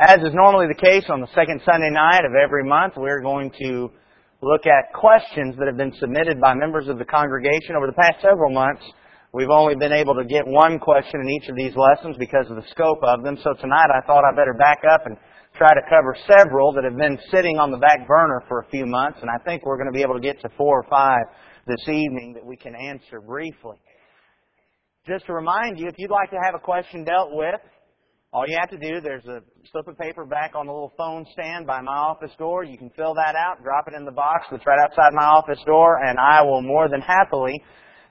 As is normally the case on the second Sunday night of every month, we're going to look at questions that have been submitted by members of the congregation over the past several months. We've only been able to get one question in each of these lessons because of the scope of them. So tonight I thought I'd better back up and try to cover several that have been sitting on the back burner for a few months. And I think we're going to be able to get to four or five this evening that we can answer briefly. Just to remind you, if you'd like to have a question dealt with, all you have to do, there's a slip of paper back on the little phone stand by my office door. You can fill that out, drop it in the box that's right outside my office door, and I will more than happily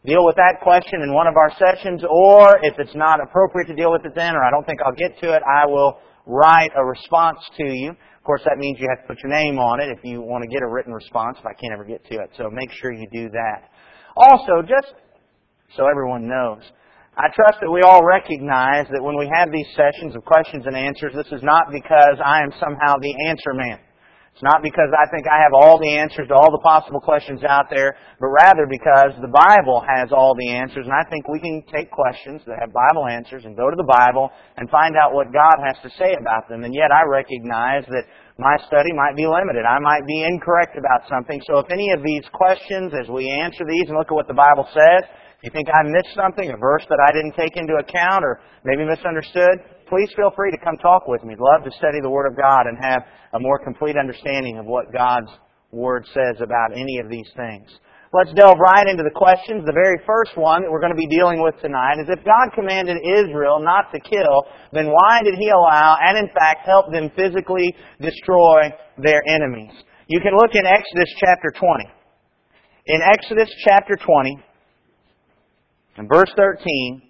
deal with that question in one of our sessions, or if it's not appropriate to deal with it then, or I don't think I'll get to it, I will write a response to you. Of course, that means you have to put your name on it if you want to get a written response, if I can't ever get to it. So make sure you do that. Also, just so everyone knows, I trust that we all recognize that when we have these sessions of questions and answers, this is not because I am somehow the answer man. It's not because I think I have all the answers to all the possible questions out there, but rather because the Bible has all the answers, and I think we can take questions that have Bible answers and go to the Bible and find out what God has to say about them. And yet I recognize that my study might be limited. I might be incorrect about something. So if any of these questions, as we answer these and look at what the Bible says, you think I missed something, a verse that I didn't take into account or maybe misunderstood, please feel free to come talk with me. I'd love to study the Word of God and have a more complete understanding of what God's Word says about any of these things. Let's delve right into the questions. The very first one that we're going to be dealing with tonight is if God commanded Israel not to kill, then why did He allow and in fact help them physically destroy their enemies? You can look in Exodus chapter 20. In Exodus chapter 20, in verse 13,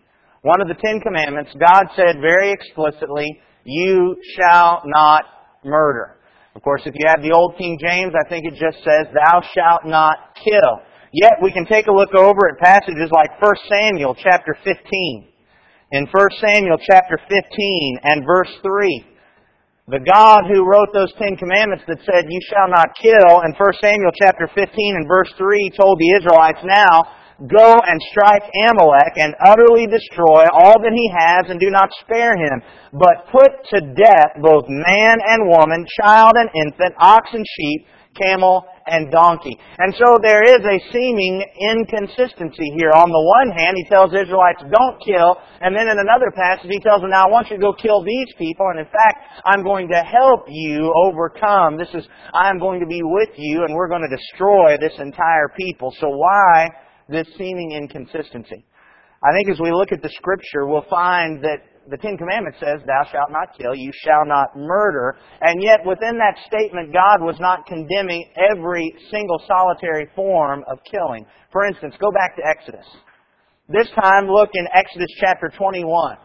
one of the Ten Commandments, God said very explicitly, You shall not murder. Of course, if you have the Old King James, I think it just says, Thou shalt not kill. Yet we can take a look over at passages like 1 Samuel chapter 15. In 1 Samuel chapter 15 and verse 3, the God who wrote those Ten Commandments that said, You shall not kill, in 1 Samuel chapter 15 and verse 3 told the Israelites, Now, Go and strike Amalek and utterly destroy all that he has and do not spare him, but put to death both man and woman, child and infant, ox and sheep, camel and donkey. And so there is a seeming inconsistency here. On the one hand, he tells Israelites, don't kill, and then in another passage he tells them, now I want you to go kill these people, and in fact, I'm going to help you overcome. This is, I'm going to be with you, and we're going to destroy this entire people. So why this seeming inconsistency. I think as we look at the scripture, we'll find that the Ten Commandments says, Thou shalt not kill, you shall not murder. And yet within that statement, God was not condemning every single solitary form of killing. For instance, go back to Exodus. This time look in Exodus chapter 21.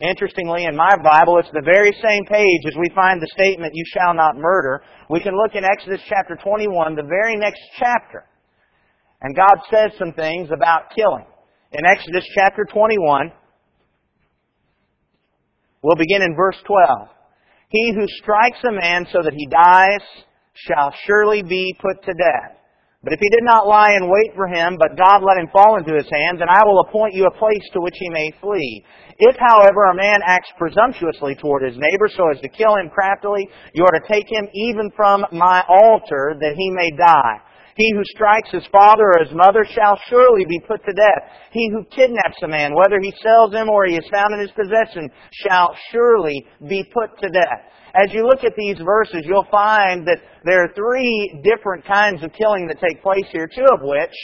Interestingly, in my Bible, it's the very same page as we find the statement, You shall not murder. We can look in Exodus chapter 21, the very next chapter. And God says some things about killing. In Exodus chapter 21, we'll begin in verse 12. He who strikes a man so that he dies shall surely be put to death. But if he did not lie in wait for him, but God let him fall into his hands, then I will appoint you a place to which he may flee. If, however, a man acts presumptuously toward his neighbor so as to kill him craftily, you are to take him even from my altar that he may die. He who strikes his father or his mother shall surely be put to death. He who kidnaps a man, whether he sells him or he is found in his possession, shall surely be put to death. As you look at these verses, you'll find that there are three different kinds of killing that take place here, two of which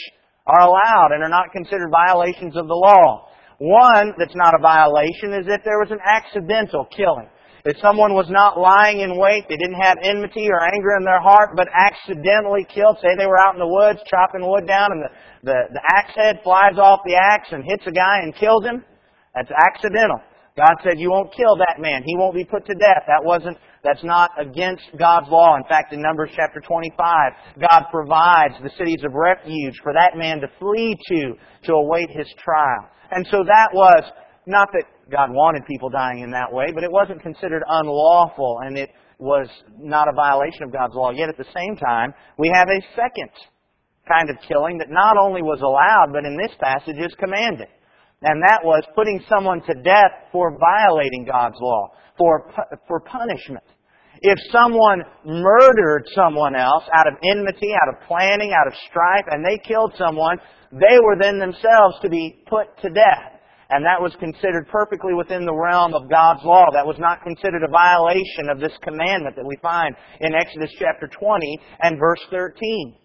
are allowed and are not considered violations of the law. One that's not a violation is if there was an accidental killing. If someone was not lying in wait, they didn't have enmity or anger in their heart, but accidentally killed, say they were out in the woods chopping wood down and the, the, the axe head flies off the axe and hits a guy and kills him, that's accidental. God said, you won't kill that man. He won't be put to death. That wasn't, that's not against God's law. In fact, in Numbers chapter 25, God provides the cities of refuge for that man to flee to, to await his trial. And so that was not that God wanted people dying in that way, but it wasn't considered unlawful and it was not a violation of God's law. Yet at the same time, we have a second kind of killing that not only was allowed, but in this passage is commanded. And that was putting someone to death for violating God's law, for, for punishment. If someone murdered someone else out of enmity, out of planning, out of strife, and they killed someone, they were then themselves to be put to death. And that was considered perfectly within the realm of God's law. That was not considered a violation of this commandment that we find in Exodus chapter 20 and verse 13.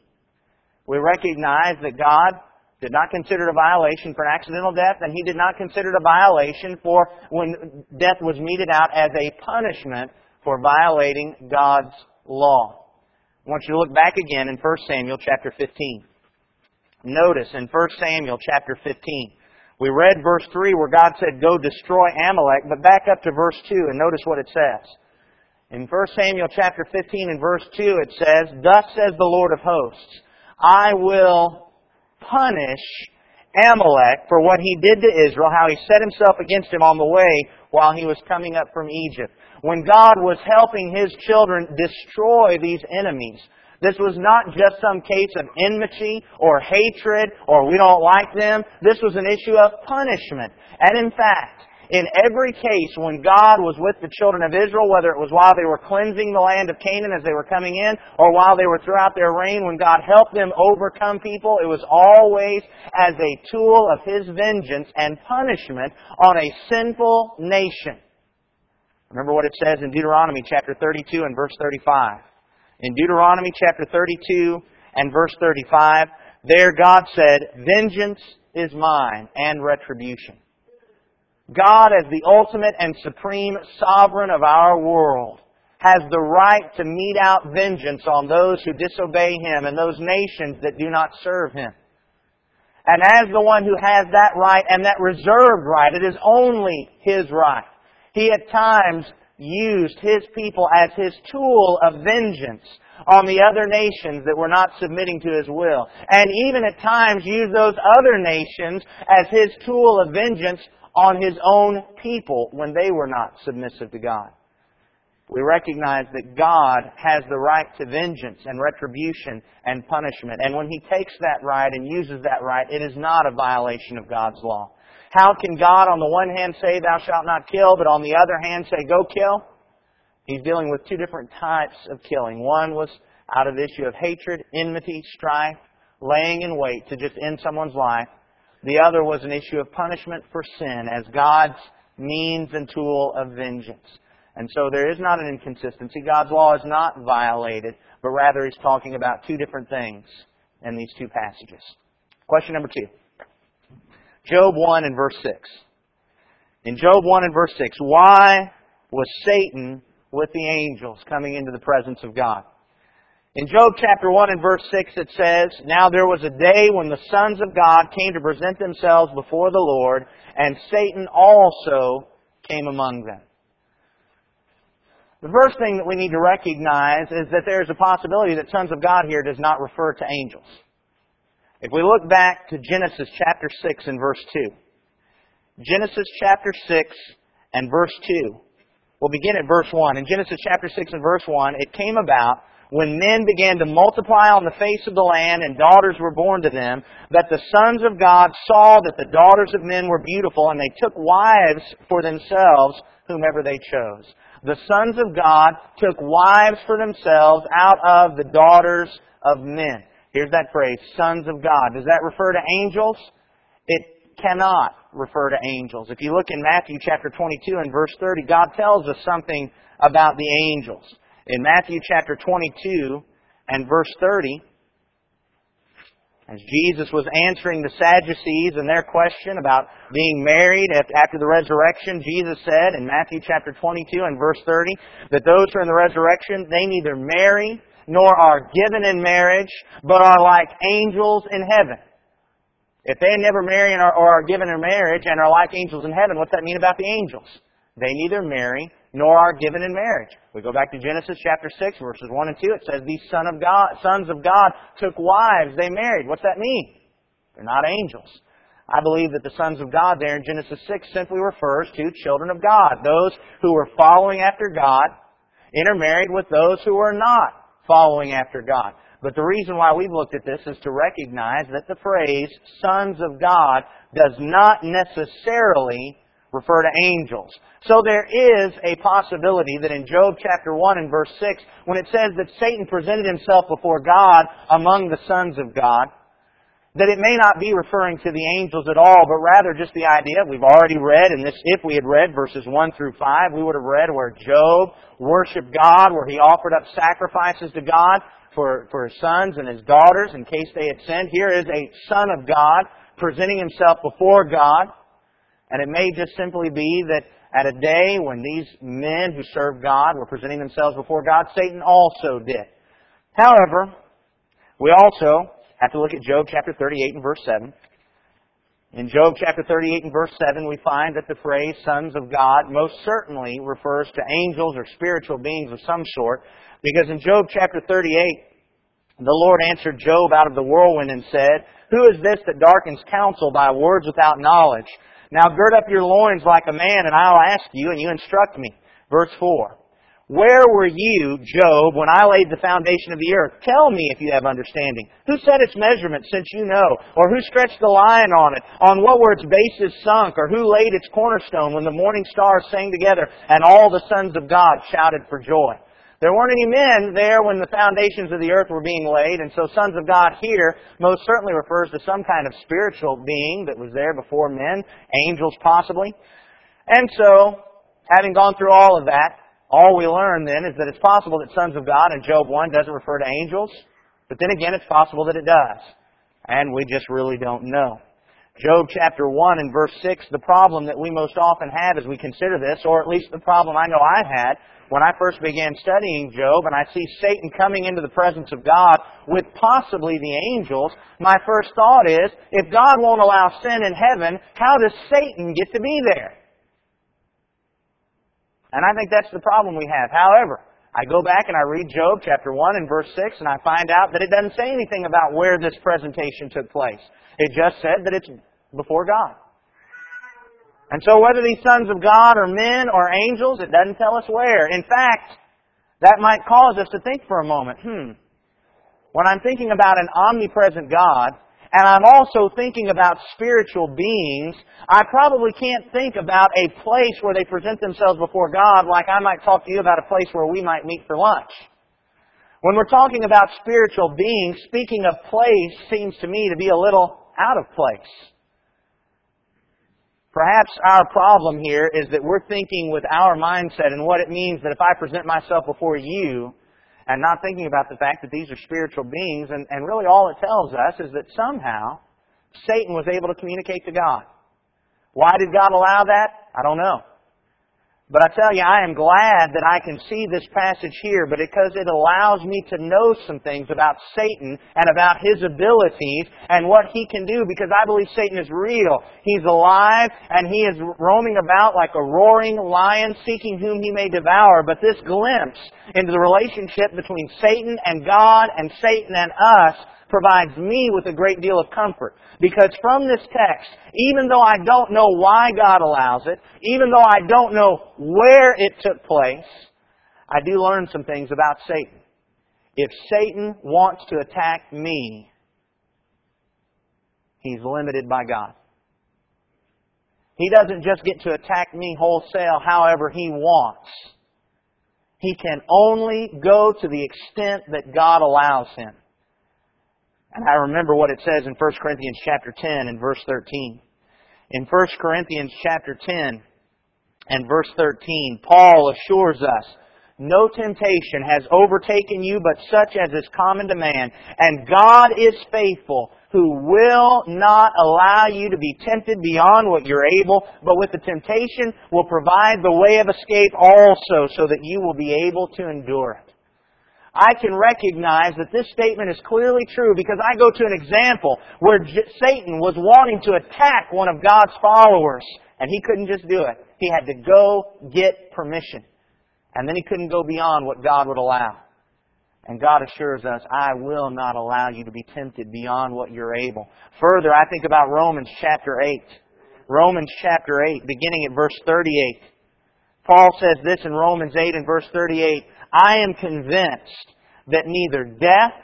We recognize that God did not consider it a violation for an accidental death, and He did not consider it a violation for when death was meted out as a punishment for violating God's law. I want you to look back again in 1 Samuel chapter 15. Notice in 1 Samuel chapter 15. We read verse 3 where God said, Go destroy Amalek, but back up to verse 2 and notice what it says. In 1 Samuel chapter 15 and verse 2 it says, Thus says the Lord of hosts, I will punish Amalek for what he did to Israel, how he set himself against him on the way while he was coming up from Egypt. When God was helping his children destroy these enemies, this was not just some case of enmity or hatred or we don't like them. This was an issue of punishment. And in fact, in every case when God was with the children of Israel, whether it was while they were cleansing the land of Canaan as they were coming in, or while they were throughout their reign, when God helped them overcome people, it was always as a tool of His vengeance and punishment on a sinful nation. Remember what it says in Deuteronomy chapter 32 and verse 35. In Deuteronomy chapter 32 and verse 35, there God said, Vengeance is mine and retribution. God, as the ultimate and supreme sovereign of our world, has the right to mete out vengeance on those who disobey Him and those nations that do not serve Him. And as the one who has that right and that reserved right, it is only His right. He at times used His people as His tool of vengeance on the other nations that were not submitting to His will. And even at times used those other nations as His tool of vengeance on His own people when they were not submissive to God. We recognize that God has the right to vengeance and retribution and punishment. And when He takes that right and uses that right, it is not a violation of God's law. How can God on the one hand say, thou shalt not kill, but on the other hand say, go kill? He's dealing with two different types of killing. One was out of the issue of hatred, enmity, strife, laying in wait to just end someone's life. The other was an issue of punishment for sin as God's means and tool of vengeance. And so there is not an inconsistency. God's law is not violated, but rather he's talking about two different things in these two passages. Question number two. Job 1 and verse 6. In Job 1 and verse 6, why was Satan with the angels coming into the presence of God? In Job chapter 1 and verse 6 it says, Now there was a day when the sons of God came to present themselves before the Lord, and Satan also came among them. The first thing that we need to recognize is that there is a possibility that sons of God here does not refer to angels. If we look back to Genesis chapter 6 and verse 2. Genesis chapter 6 and verse 2. We'll begin at verse 1. In Genesis chapter 6 and verse 1, it came about when men began to multiply on the face of the land and daughters were born to them, that the sons of God saw that the daughters of men were beautiful, and they took wives for themselves whomever they chose. The sons of God took wives for themselves out of the daughters of men. Here's that phrase, sons of God. Does that refer to angels? It cannot refer to angels. If you look in Matthew chapter 22 and verse 30, God tells us something about the angels. In Matthew chapter 22 and verse 30, as Jesus was answering the Sadducees and their question about being married after the resurrection, Jesus said in Matthew chapter 22 and verse 30 that those who are in the resurrection, they neither marry nor are given in marriage, but are like angels in heaven. If they never marry or are given in marriage and are like angels in heaven, what's that mean about the angels? They neither marry nor are given in marriage. We go back to Genesis chapter 6, verses 1 and 2. It says, These son of God, sons of God took wives, they married. What's that mean? They're not angels. I believe that the sons of God there in Genesis 6 simply refers to children of God, those who were following after God, intermarried with those who were not following after God. But the reason why we've looked at this is to recognize that the phrase sons of God does not necessarily refer to angels. So there is a possibility that in Job chapter 1 and verse 6, when it says that Satan presented himself before God among the sons of God, that it may not be referring to the angels at all, but rather just the idea we've already read, and this, if we had read verses 1 through 5, we would have read where Job worshiped God, where he offered up sacrifices to God for, for his sons and his daughters in case they had sinned. Here is a son of God presenting himself before God, and it may just simply be that at a day when these men who served God were presenting themselves before God, Satan also did. However, we also have to look at Job chapter 38 and verse 7. In Job chapter 38 and verse 7, we find that the phrase sons of God most certainly refers to angels or spiritual beings of some sort, because in Job chapter 38, the Lord answered Job out of the whirlwind and said, Who is this that darkens counsel by words without knowledge? Now gird up your loins like a man, and I'll ask you, and you instruct me. Verse 4. Where were you, Job, when I laid the foundation of the earth? Tell me if you have understanding. Who set its measurement since you know? Or who stretched the line on it? On what were its bases sunk? Or who laid its cornerstone when the morning stars sang together and all the sons of God shouted for joy? There weren't any men there when the foundations of the earth were being laid, and so sons of God here most certainly refers to some kind of spiritual being that was there before men, angels possibly. And so, having gone through all of that, all we learn then is that it's possible that sons of God in Job 1 doesn't refer to angels, but then again it's possible that it does. And we just really don't know. Job chapter 1 and verse 6, the problem that we most often have as we consider this, or at least the problem I know I had when I first began studying Job and I see Satan coming into the presence of God with possibly the angels, my first thought is, if God won't allow sin in heaven, how does Satan get to be there? And I think that's the problem we have. However, I go back and I read Job chapter 1 and verse 6 and I find out that it doesn't say anything about where this presentation took place. It just said that it's before God. And so whether these sons of God are men or angels, it doesn't tell us where. In fact, that might cause us to think for a moment, hmm, when I'm thinking about an omnipresent God, and I'm also thinking about spiritual beings, I probably can't think about a place where they present themselves before God like I might talk to you about a place where we might meet for lunch. When we're talking about spiritual beings, speaking of place seems to me to be a little out of place. Perhaps our problem here is that we're thinking with our mindset and what it means that if I present myself before you, and not thinking about the fact that these are spiritual beings, and, and really all it tells us is that somehow Satan was able to communicate to God. Why did God allow that? I don't know. But I tell you, I am glad that I can see this passage here, because it allows me to know some things about Satan and about his abilities and what he can do, because I believe Satan is real. He's alive and he is roaming about like a roaring lion seeking whom he may devour. But this glimpse into the relationship between Satan and God and Satan and us provides me with a great deal of comfort. Because from this text, even though I don't know why God allows it, even though I don't know where it took place, I do learn some things about Satan. If Satan wants to attack me, he's limited by God. He doesn't just get to attack me wholesale however he wants. He can only go to the extent that God allows him. And I remember what it says in 1 Corinthians chapter 10 and verse 13. In 1 Corinthians chapter 10 and verse 13, Paul assures us, no temptation has overtaken you but such as is common to man. And God is faithful, who will not allow you to be tempted beyond what you're able, but with the temptation will provide the way of escape also, so that you will be able to endure it. I can recognize that this statement is clearly true because I go to an example where J- Satan was wanting to attack one of God's followers, and he couldn't just do it. He had to go get permission. And then he couldn't go beyond what God would allow. And God assures us, I will not allow you to be tempted beyond what you're able. Further, I think about Romans chapter 8. Romans chapter 8, beginning at verse 38. Paul says this in Romans 8 and verse 38, I am convinced that neither death,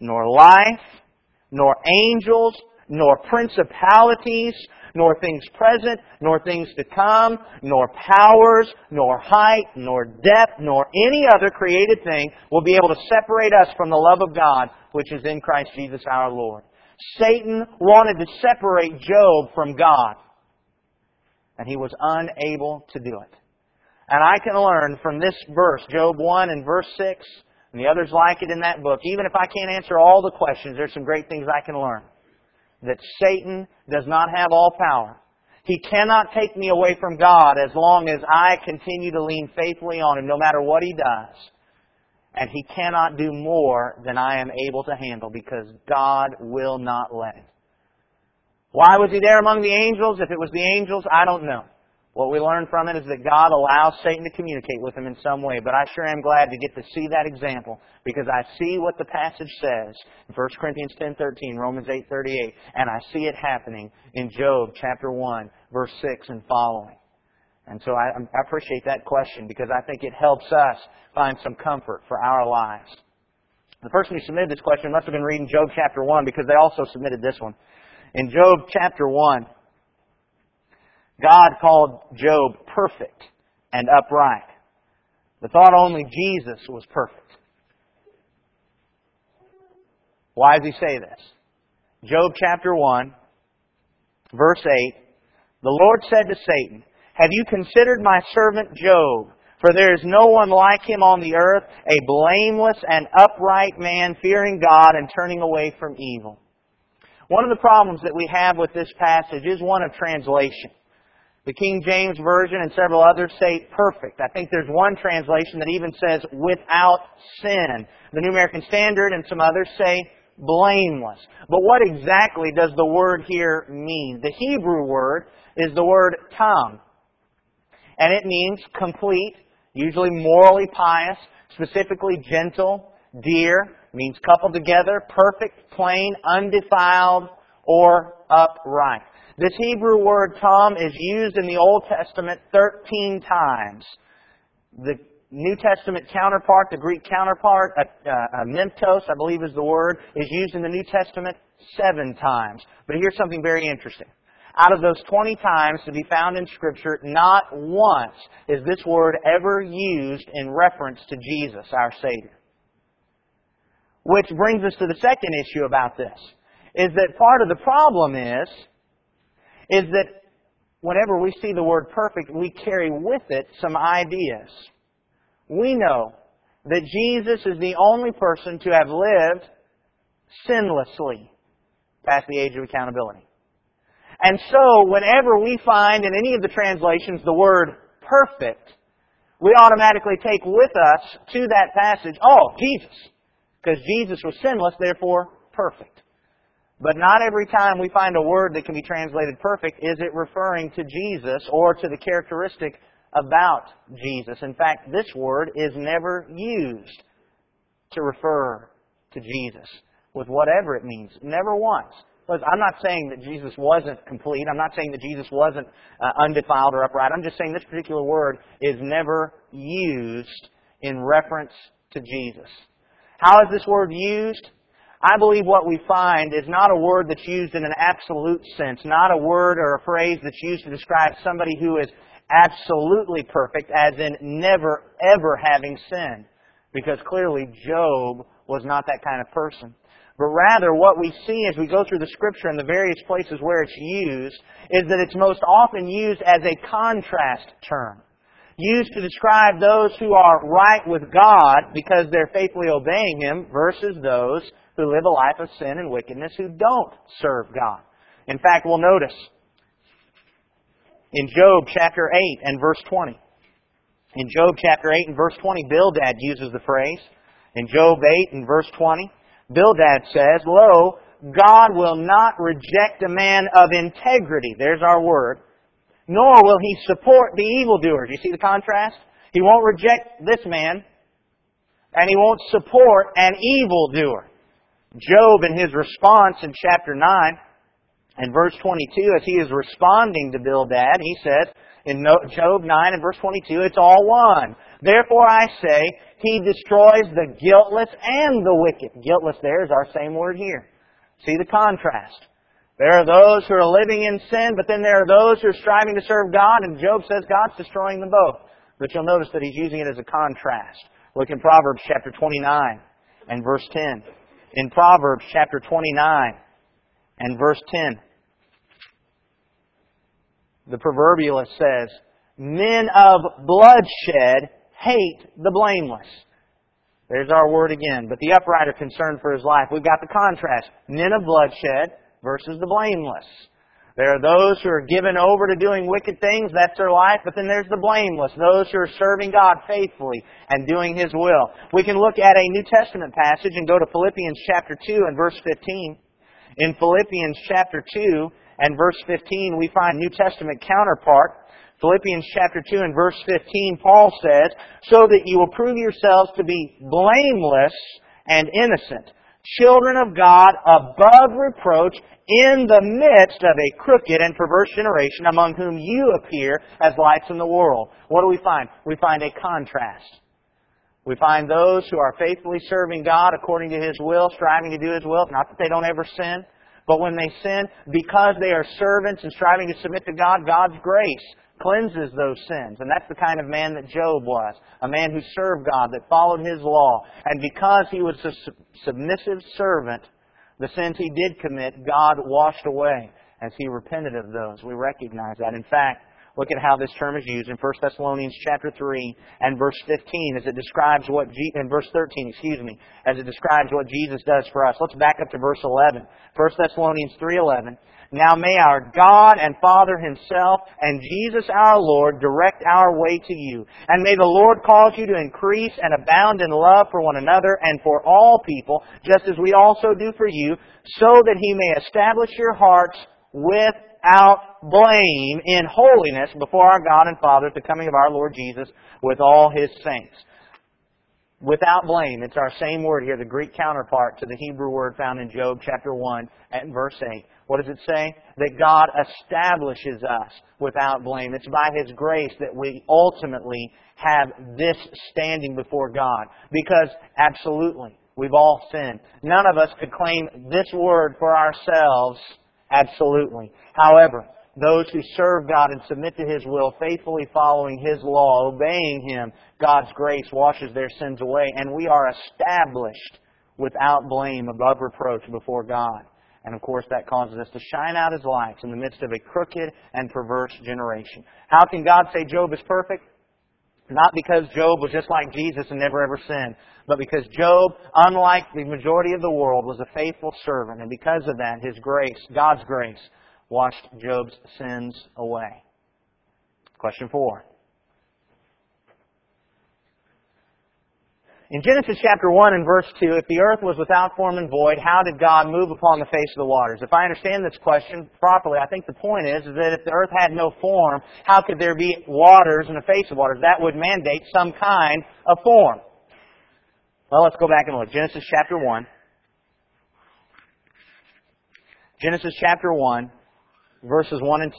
nor life, nor angels, nor principalities, nor things present, nor things to come, nor powers, nor height, nor depth, nor any other created thing will be able to separate us from the love of God which is in Christ Jesus our Lord. Satan wanted to separate Job from God, and he was unable to do it. And I can learn from this verse, Job 1 and verse 6, and the others like it in that book. Even if I can't answer all the questions, there's some great things I can learn that Satan does not have all power. He cannot take me away from God as long as I continue to lean faithfully on Him, no matter what He does. And He cannot do more than I am able to handle because God will not let it. Why was He there among the angels? If it was the angels, I don't know. What we learn from it is that God allows Satan to communicate with him in some way. But I sure am glad to get to see that example because I see what the passage says in 1 Corinthians 10:13, Romans 8:38, and I see it happening in Job chapter 1, verse 6 and following. And so I, I appreciate that question because I think it helps us find some comfort for our lives. The person who submitted this question must have been reading Job chapter 1 because they also submitted this one. In Job chapter 1, God called Job perfect and upright. But thought only Jesus was perfect. Why does he say this? Job chapter 1, verse 8, The Lord said to Satan, Have you considered my servant Job? For there is no one like him on the earth, a blameless and upright man, fearing God and turning away from evil. One of the problems that we have with this passage is one of translation. The King James Version and several others say perfect. I think there's one translation that even says without sin. The New American Standard and some others say blameless. But what exactly does the word here mean? The Hebrew word is the word tam. And it means complete, usually morally pious, specifically gentle, dear, means coupled together, perfect, plain, undefiled, or upright. This Hebrew word tam is used in the Old Testament 13 times. The New Testament counterpart, the Greek counterpart, uh, uh, I believe is the word, is used in the New Testament seven times. But here's something very interesting. Out of those 20 times to be found in Scripture, not once is this word ever used in reference to Jesus, our Savior. Which brings us to the second issue about this, is that part of the problem is is that whenever we see the word perfect, we carry with it some ideas. We know that Jesus is the only person to have lived sinlessly past the age of accountability. And so, whenever we find in any of the translations the word perfect, we automatically take with us to that passage, oh, Jesus. Because Jesus was sinless, therefore perfect. But not every time we find a word that can be translated perfect is it referring to Jesus or to the characteristic about Jesus. In fact, this word is never used to refer to Jesus with whatever it means. Never once. I'm not saying that Jesus wasn't complete. I'm not saying that Jesus wasn't uh, undefiled or upright. I'm just saying this particular word is never used in reference to Jesus. How is this word used? I believe what we find is not a word that's used in an absolute sense, not a word or a phrase that's used to describe somebody who is absolutely perfect, as in never ever having sinned. Because clearly Job was not that kind of person. But rather, what we see as we go through the scripture and the various places where it's used is that it's most often used as a contrast term. Used to describe those who are right with God because they're faithfully obeying Him versus those who live a life of sin and wickedness who don't serve God. In fact, we'll notice in Job chapter 8 and verse 20. In Job chapter 8 and verse 20, Bildad uses the phrase. In Job 8 and verse 20, Bildad says, Lo, God will not reject a man of integrity. There's our word. Nor will he support the evildoer. Do you see the contrast? He won't reject this man, and he won't support an evildoer. Job, in his response in chapter 9 and verse 22, as he is responding to Bildad, he says, In Job 9 and verse 22, it's all one. Therefore I say, He destroys the guiltless and the wicked. Guiltless there is our same word here. See the contrast. There are those who are living in sin, but then there are those who are striving to serve God, and Job says God's destroying them both. But you'll notice that he's using it as a contrast. Look in Proverbs chapter 29 and verse 10. In Proverbs chapter 29 and verse 10, the proverbialist says, Men of bloodshed hate the blameless. There's our word again. But the upright are concerned for his life. We've got the contrast. Men of bloodshed versus the blameless. There are those who are given over to doing wicked things, that's their life, but then there's the blameless, those who are serving God faithfully and doing His will. We can look at a New Testament passage and go to Philippians chapter 2 and verse 15. In Philippians chapter 2 and verse 15, we find New Testament counterpart. Philippians chapter 2 and verse 15, Paul says, So that you will prove yourselves to be blameless and innocent, children of God above reproach in the midst of a crooked and perverse generation among whom you appear as lights in the world. What do we find? We find a contrast. We find those who are faithfully serving God according to His will, striving to do His will. Not that they don't ever sin, but when they sin, because they are servants and striving to submit to God, God's grace cleanses those sins. And that's the kind of man that Job was. A man who served God, that followed His law. And because he was a submissive servant, the sins he did commit, God washed away as he repented of those. We recognize that. In fact, look at how this term is used in 1 Thessalonians chapter 3 and verse 15 as it describes what, Je- in verse 13, excuse me, as it describes what Jesus does for us. Let's back up to verse 11. 1 Thessalonians 3.11. Now may our God and Father Himself and Jesus our Lord direct our way to you. And may the Lord cause you to increase and abound in love for one another and for all people, just as we also do for you, so that He may establish your hearts without blame in holiness before our God and Father at the coming of our Lord Jesus with all His saints without blame. It's our same word here, the Greek counterpart to the Hebrew word found in Job chapter 1 and verse 8. What does it say? That God establishes us without blame. It's by His grace that we ultimately have this standing before God. Because, absolutely, we've all sinned. None of us could claim this word for ourselves, absolutely. However, those who serve God and submit to His will, faithfully following His law, obeying Him, God's grace washes their sins away, and we are established without blame, above reproach before God. And of course, that causes us to shine out His lights in the midst of a crooked and perverse generation. How can God say Job is perfect? Not because Job was just like Jesus and never ever sinned, but because Job, unlike the majority of the world, was a faithful servant. And because of that, His grace, God's grace, washed Job's sins away. Question four. In Genesis chapter 1 and verse 2, if the earth was without form and void, how did God move upon the face of the waters? If I understand this question properly, I think the point is, is that if the earth had no form, how could there be waters in the face of waters? That would mandate some kind of form. Well, let's go back and look. Genesis chapter 1. Genesis chapter 1 verses 1 and 2.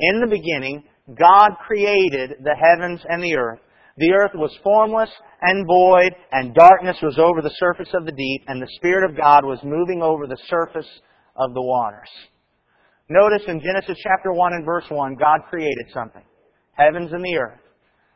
In the beginning, God created the heavens and the earth. The earth was formless and void, and darkness was over the surface of the deep, and the Spirit of God was moving over the surface of the waters. Notice in Genesis chapter 1 and verse 1, God created something. Heavens and the earth.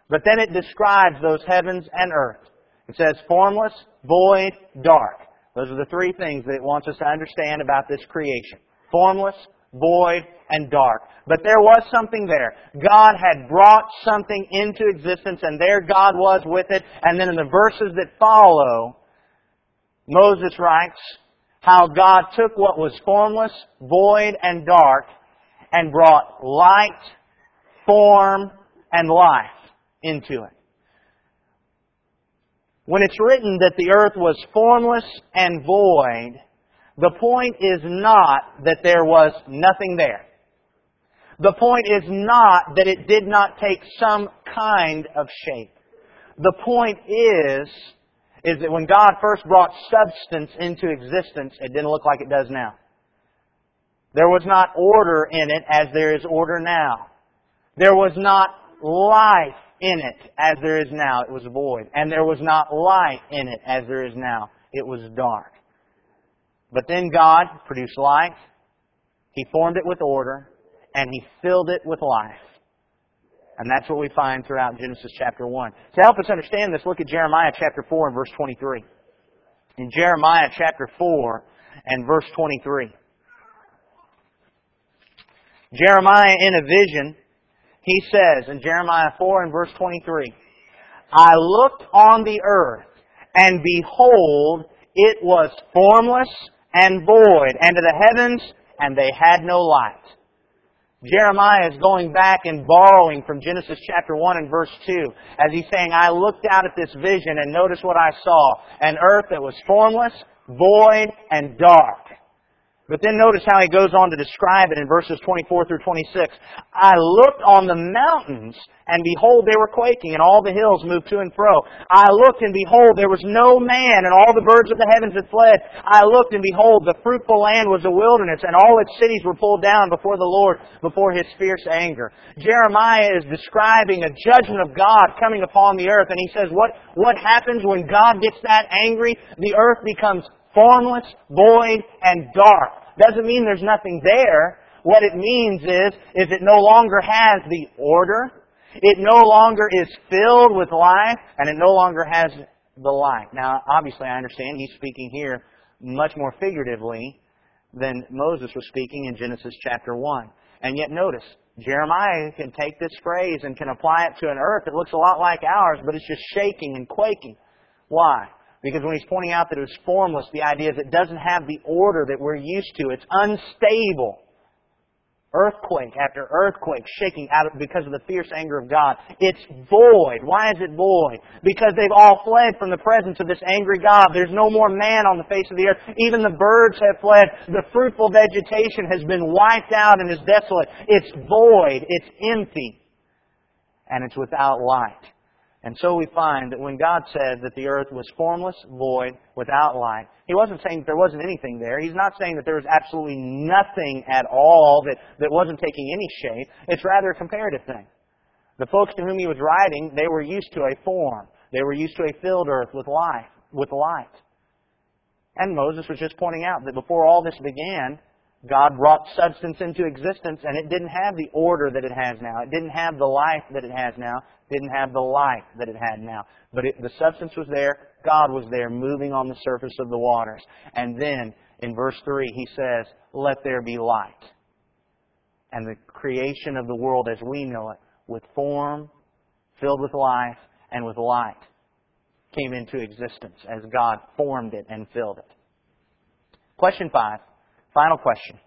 But then it describes those heavens and earth. It says formless, void, dark. Those are the three things that it wants us to understand about this creation. Formless, void, and dark. But there was something there. God had brought something into existence, and there God was with it. And then in the verses that follow, Moses writes how God took what was formless, void, and dark, and brought light, form, and life into it. When it's written that the earth was formless and void, the point is not that there was nothing there. The point is not that it did not take some kind of shape. The point is, is that when God first brought substance into existence, it didn't look like it does now. There was not order in it as there is order now. There was not life in it as there is now. It was void. And there was not light in it as there is now. It was dark. But then God produced light. He formed it with order. And He filled it with life. And that's what we find throughout Genesis chapter 1. To help us understand this, look at Jeremiah chapter 4 and verse 23. In Jeremiah chapter 4 and verse 23. Jeremiah in a vision, he says in Jeremiah 4 and verse 23, I looked on the earth, and behold, it was formless and void, and to the heavens, and they had no light. Jeremiah is going back and borrowing from Genesis chapter 1 and verse 2 as he's saying, I looked out at this vision and notice what I saw. An earth that was formless, void, and dark. But then notice how he goes on to describe it in verses 24 through 26. I looked on the mountains, and behold, they were quaking, and all the hills moved to and fro. I looked, and behold, there was no man, and all the birds of the heavens had fled. I looked, and behold, the fruitful land was a wilderness, and all its cities were pulled down before the Lord, before his fierce anger. Jeremiah is describing a judgment of God coming upon the earth, and he says, what, what happens when God gets that angry? The earth becomes formless, void, and dark. Doesn't mean there's nothing there. What it means is, is it no longer has the order, it no longer is filled with life, and it no longer has the light. Now, obviously I understand he's speaking here much more figuratively than Moses was speaking in Genesis chapter 1. And yet notice, Jeremiah can take this phrase and can apply it to an earth that looks a lot like ours, but it's just shaking and quaking. Why? Because when he's pointing out that it was formless, the idea is it doesn't have the order that we're used to. It's unstable. Earthquake after earthquake shaking out because of the fierce anger of God. It's void. Why is it void? Because they've all fled from the presence of this angry God. There's no more man on the face of the earth. Even the birds have fled. The fruitful vegetation has been wiped out and is desolate. It's void. It's empty. And it's without light. And so we find that when God said that the earth was formless, void, without light, He wasn't saying there wasn't anything there. He's not saying that there was absolutely nothing at all that, that wasn't taking any shape. It's rather a comparative thing. The folks to whom He was writing, they were used to a form. They were used to a filled earth with life, with light. And Moses was just pointing out that before all this began, God brought substance into existence and it didn't have the order that it has now. It didn't have the life that it has now. It didn't have the life that it had now. But it, the substance was there. God was there moving on the surface of the waters. And then in verse 3 he says, let there be light. And the creation of the world as we know it, with form, filled with life, and with light, came into existence as God formed it and filled it. Question 5. Final question.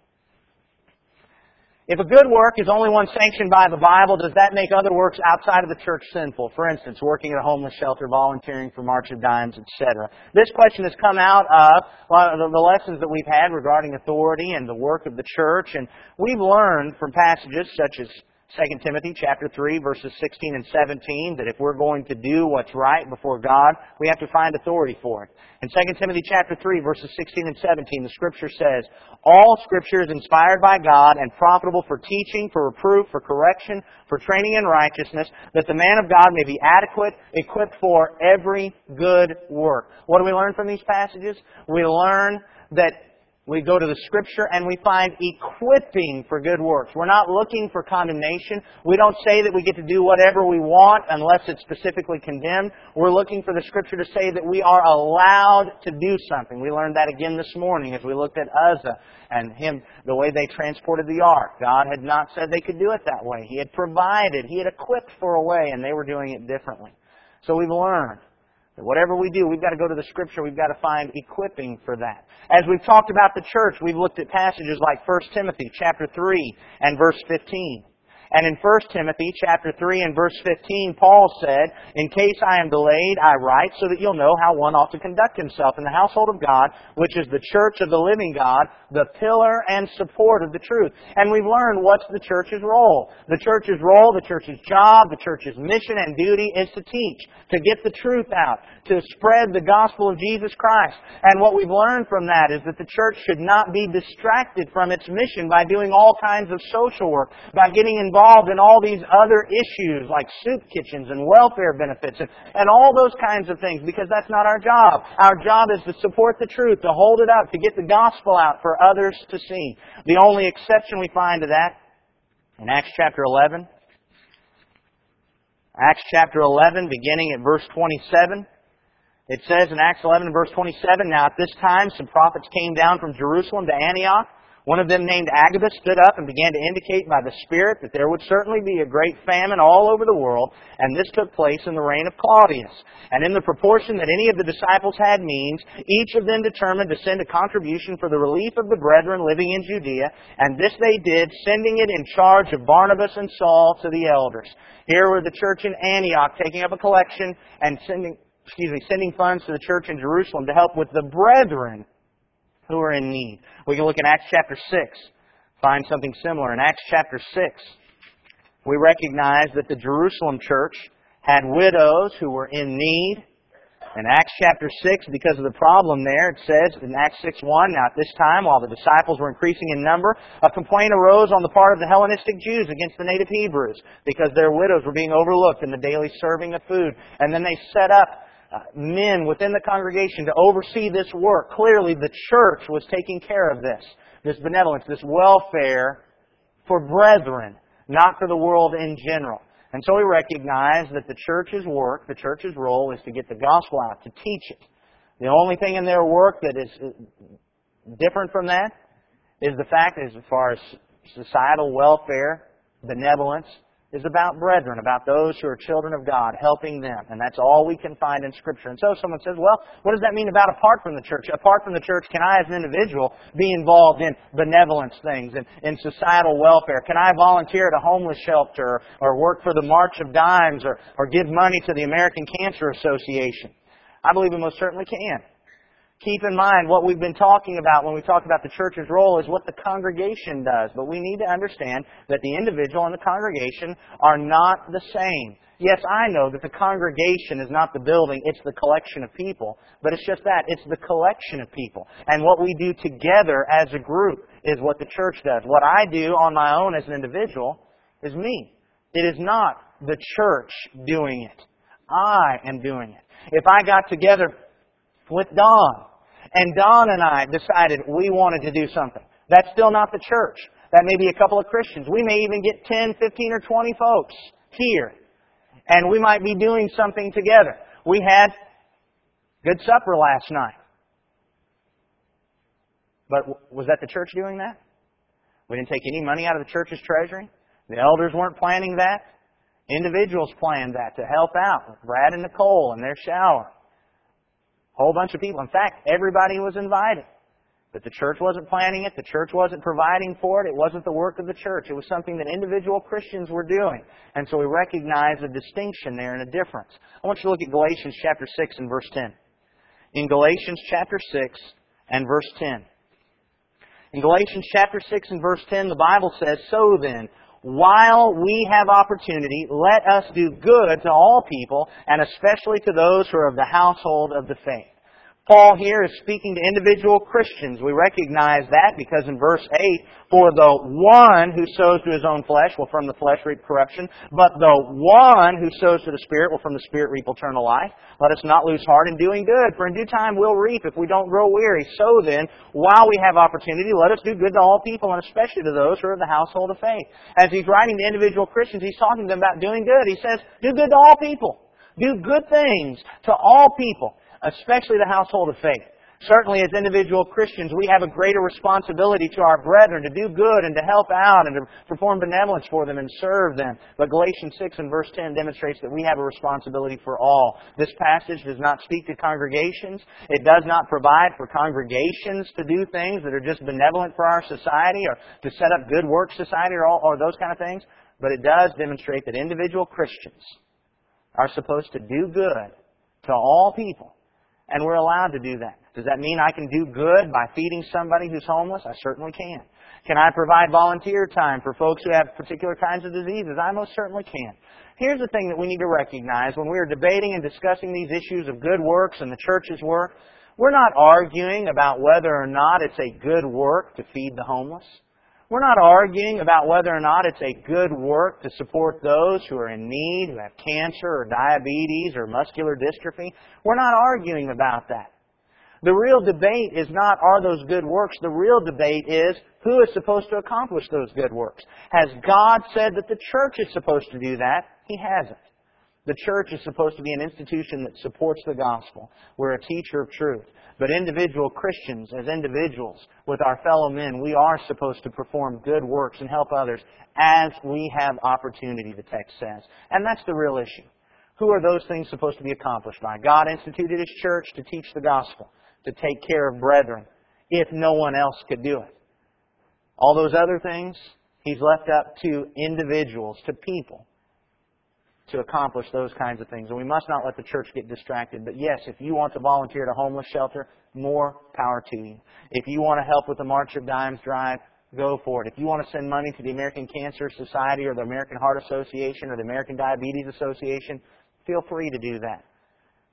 If a good work is only one sanctioned by the Bible, does that make other works outside of the church sinful? For instance, working at a homeless shelter, volunteering for March of Dimes, etc. This question has come out of the lessons that we've had regarding authority and the work of the church, and we've learned from passages such as 2 Timothy chapter 3 verses 16 and 17 that if we're going to do what's right before God, we have to find authority for it. In 2 Timothy chapter 3 verses 16 and 17, the scripture says, All scripture is inspired by God and profitable for teaching, for reproof, for correction, for training in righteousness, that the man of God may be adequate, equipped for every good work. What do we learn from these passages? We learn that we go to the scripture and we find equipping for good works. We're not looking for condemnation. We don't say that we get to do whatever we want unless it's specifically condemned. We're looking for the scripture to say that we are allowed to do something. We learned that again this morning as we looked at Uzzah and him, the way they transported the ark. God had not said they could do it that way. He had provided. He had equipped for a way and they were doing it differently. So we've learned Whatever we do, we've got to go to the Scripture. We've got to find equipping for that. As we've talked about the church, we've looked at passages like 1 Timothy chapter 3 and verse 15. And in 1 Timothy chapter 3 and verse 15, Paul said, In case I am delayed, I write so that you'll know how one ought to conduct himself in the household of God, which is the church of the living God, the pillar and support of the truth. And we've learned what's the church's role. The church's role, the church's job, the church's mission and duty is to teach, to get the truth out, to spread the gospel of Jesus Christ. And what we've learned from that is that the church should not be distracted from its mission by doing all kinds of social work, by getting involved involved in all these other issues like soup kitchens and welfare benefits and, and all those kinds of things because that's not our job. Our job is to support the truth, to hold it up, to get the gospel out for others to see. The only exception we find to that in Acts chapter 11, Acts chapter 11, beginning at verse 27, it says in Acts 11 verse 27, Now at this time some prophets came down from Jerusalem to Antioch. One of them named Agabus stood up and began to indicate by the Spirit that there would certainly be a great famine all over the world, and this took place in the reign of Claudius. And in the proportion that any of the disciples had means, each of them determined to send a contribution for the relief of the brethren living in Judea, and this they did, sending it in charge of Barnabas and Saul to the elders. Here were the church in Antioch taking up a collection and sending excuse me, sending funds to the church in Jerusalem to help with the brethren who are in need. We can look in Acts chapter 6, find something similar. In Acts chapter 6, we recognize that the Jerusalem church had widows who were in need. In Acts chapter 6, because of the problem there, it says in Acts 6 1, Now at this time, while the disciples were increasing in number, a complaint arose on the part of the Hellenistic Jews against the native Hebrews because their widows were being overlooked in the daily serving of food. And then they set up uh, men within the congregation to oversee this work. Clearly, the church was taking care of this, this benevolence, this welfare for brethren, not for the world in general. And so we recognize that the church's work, the church's role is to get the gospel out, to teach it. The only thing in their work that is uh, different from that is the fact as far as societal welfare, benevolence, is about brethren, about those who are children of God, helping them. And that's all we can find in Scripture. And so someone says, well, what does that mean about apart from the church? Apart from the church, can I as an individual be involved in benevolence things and in societal welfare? Can I volunteer at a homeless shelter or work for the March of Dimes or, or give money to the American Cancer Association? I believe we most certainly can keep in mind what we've been talking about when we talk about the church's role is what the congregation does. But we need to understand that the individual and the congregation are not the same. Yes, I know that the congregation is not the building, it's the collection of people. But it's just that, it's the collection of people. And what we do together as a group is what the church does. What I do on my own as an individual is me. It is not the church doing it. I am doing it. If I got together with Don. And Don and I decided we wanted to do something. That's still not the church. That may be a couple of Christians. We may even get 10, 15, or 20 folks here. And we might be doing something together. We had good supper last night. But was that the church doing that? We didn't take any money out of the church's treasury. The elders weren't planning that. Individuals planned that to help out. Brad and Nicole in their shower. Whole bunch of people. In fact, everybody was invited. But the church wasn't planning it. The church wasn't providing for it. It wasn't the work of the church. It was something that individual Christians were doing. And so we recognize a distinction there and a difference. I want you to look at Galatians chapter 6 and verse 10. In Galatians chapter 6 and verse 10. In Galatians chapter 6 and verse 10, the Bible says, So then, while we have opportunity, let us do good to all people, and especially to those who are of the household of the faith. Paul here is speaking to individual Christians. We recognize that because in verse 8, for the one who sows to his own flesh will from the flesh reap corruption, but the one who sows to the Spirit will from the Spirit reap eternal life. Let us not lose heart in doing good, for in due time we'll reap if we don't grow weary. So then, while we have opportunity, let us do good to all people, and especially to those who are of the household of faith. As he's writing to individual Christians, he's talking to them about doing good. He says, do good to all people. Do good things to all people especially the household of faith. Certainly as individual Christians, we have a greater responsibility to our brethren to do good and to help out and to perform benevolence for them and serve them. But Galatians 6 and verse 10 demonstrates that we have a responsibility for all. This passage does not speak to congregations. It does not provide for congregations to do things that are just benevolent for our society or to set up good work society or, all, or those kind of things. But it does demonstrate that individual Christians are supposed to do good to all people and we're allowed to do that. Does that mean I can do good by feeding somebody who's homeless? I certainly can. Can I provide volunteer time for folks who have particular kinds of diseases? I most certainly can. Here's the thing that we need to recognize when we are debating and discussing these issues of good works and the church's work. We're not arguing about whether or not it's a good work to feed the homeless. We're not arguing about whether or not it's a good work to support those who are in need, who have cancer or diabetes or muscular dystrophy. We're not arguing about that. The real debate is not are those good works. The real debate is who is supposed to accomplish those good works. Has God said that the church is supposed to do that? He hasn't. The church is supposed to be an institution that supports the gospel. We're a teacher of truth. But individual Christians, as individuals with our fellow men, we are supposed to perform good works and help others as we have opportunity, the text says. And that's the real issue. Who are those things supposed to be accomplished by? God instituted His church to teach the gospel, to take care of brethren, if no one else could do it. All those other things, He's left up to individuals, to people, to accomplish those kinds of things. And we must not let the church get distracted. But yes, if you want to volunteer at a homeless shelter, more power to you. If you want to help with the March of Dimes drive, go for it. If you want to send money to the American Cancer Society or the American Heart Association or the American Diabetes Association, feel free to do that.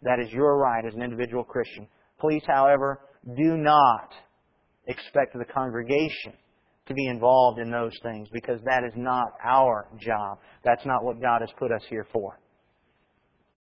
That is your right as an individual Christian. Please, however, do not expect the congregation to be involved in those things because that is not our job. That's not what God has put us here for.